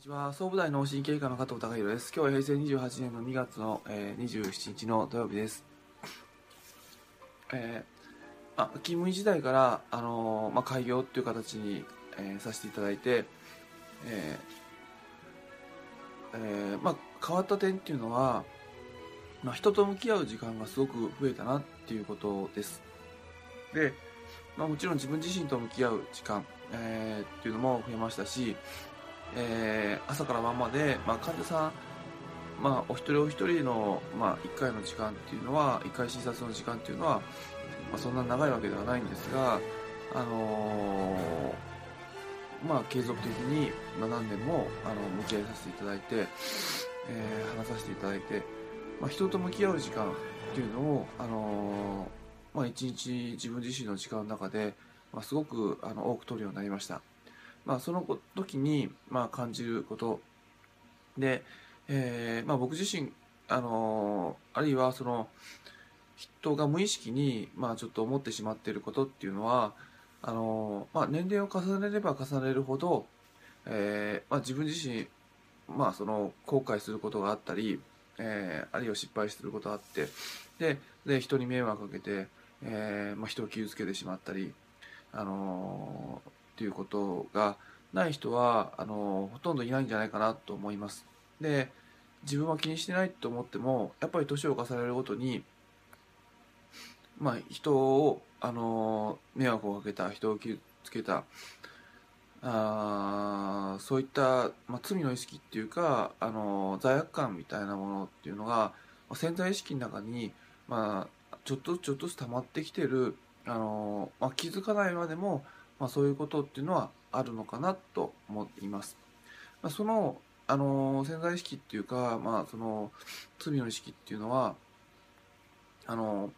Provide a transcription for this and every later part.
にちは。総武大脳神経科の加藤孝弘です。今日は平成28年の2月の、えー、27日の土曜日です。えー、あ勤務医時代からあのー、まあ、開業っていう形に、えー、させていただいてえーえー、まあ変わった点っていうのは、まあ、人と向き合う時間がすごく増えたなっていうことです。で、まあ、もちろん自分自身と向き合う時間、えー、っていうのも増えましたしえー、朝から晩まで、まあ、患者さん、まあ、お一人お一人の、まあ、1回の時間っていうのは1回診察の時間っていうのは、まあ、そんな長いわけではないんですが、あのー、まあ、継続的に、まあ、何年もあの向き合いさせていただいて、えー、話させていただいて、まあ、人と向き合う時間っていうのを、あのー、まあ、一日自分自身の時間の中で、まあ、すごくあの多く取るようになりました。まあ、その時に、まあ、感じること。で、えーまあ、僕自身、あのあるいはその人が無意識に、まあ、ちょっと思ってしまっていることっていうのはあの、まあ、年齢を重ねれば重ねるほど、えーまあ、自分自身、まあ、その後悔することがあったり、えー、あるいは失敗することがあってでで人に迷惑をかけて、えーまあ、人を傷つけてしまったり、あのっていうことがない人はあのほとんどいないんじゃないかなと思います。で自分は気にしてないと思ってもやっぱり年を重ねるごとにまあ人をあの迷惑をかけた人を傷つけたあそういった、まあ、罪の意識っていうかあの罪悪感みたいなものっていうのが、潜在意識の中に、まあ、ちょっとずつちょっとずつ溜まってきてるあの、まあ、気づかないまでもまあ、そういうことっていうのはあるのかなと思っています。まあ、その、あの潜在意識っていうか、まあ、その罪の意識っていうのはあの、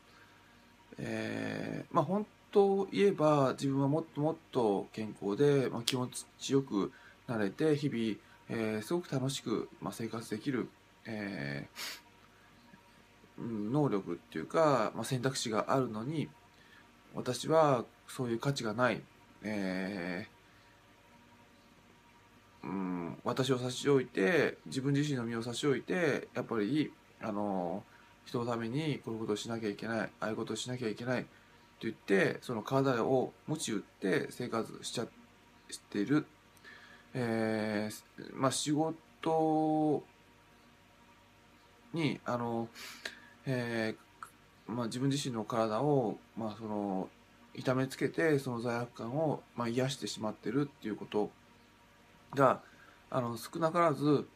えー、まあ本当を言えば自分はもっともっと健康で、まあ、気持ちよくなれて日々、えー、すごく楽しく、まあ、生活できる、えー、能力っていうか、まあ、選択肢があるのに私はそういう価値がないえー、うん、私を差し置いて自分自身の身を差し置いてやっぱりあの人のためにこういうことをしなきゃいけないああいうことをしなきゃいけないと言ってその体を鞭打って生活しちゃってる、えー、まあ仕事にあの、えーまあ、自分自身の体を、まあ、その痛めつけてその罪悪感を、まあ、癒してしまってるっていうことがあの少なからず、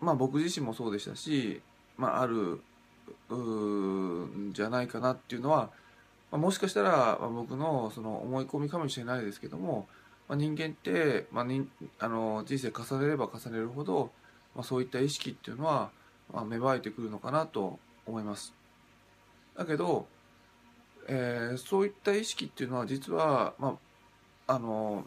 まあ、僕自身もそうでしたし、まあ、あるんじゃないかなっていうのは、まあ、もしかしたら、僕のその思い込みかもしれないですけども、まあ、人間って、まあ、にあの人生重ねれば重ねるほど、まあ、そういった意識っていうのは、まあ、芽生えてくるのかなと思います。だけどえー、そういった意識っていうのは実は、まあ、あの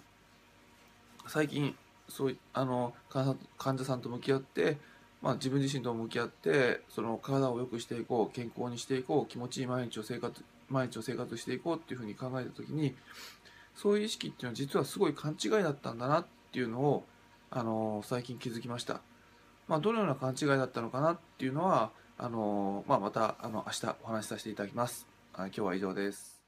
最近そうあの患者さんと向き合って、まあ、自分自身と向き合ってその体を良くしていこう健康にしていこう気持ちいい毎日を生活毎日を生活していこうっていうふうに考えた時にそういう意識っていうのは実はすごい勘違いだったんだなっていうのをあの最近気づきました。まあ、どのような勘違いだったのかなっていうのはあの、まあ、またあの明日お話しさせていただきます。今日は以上です。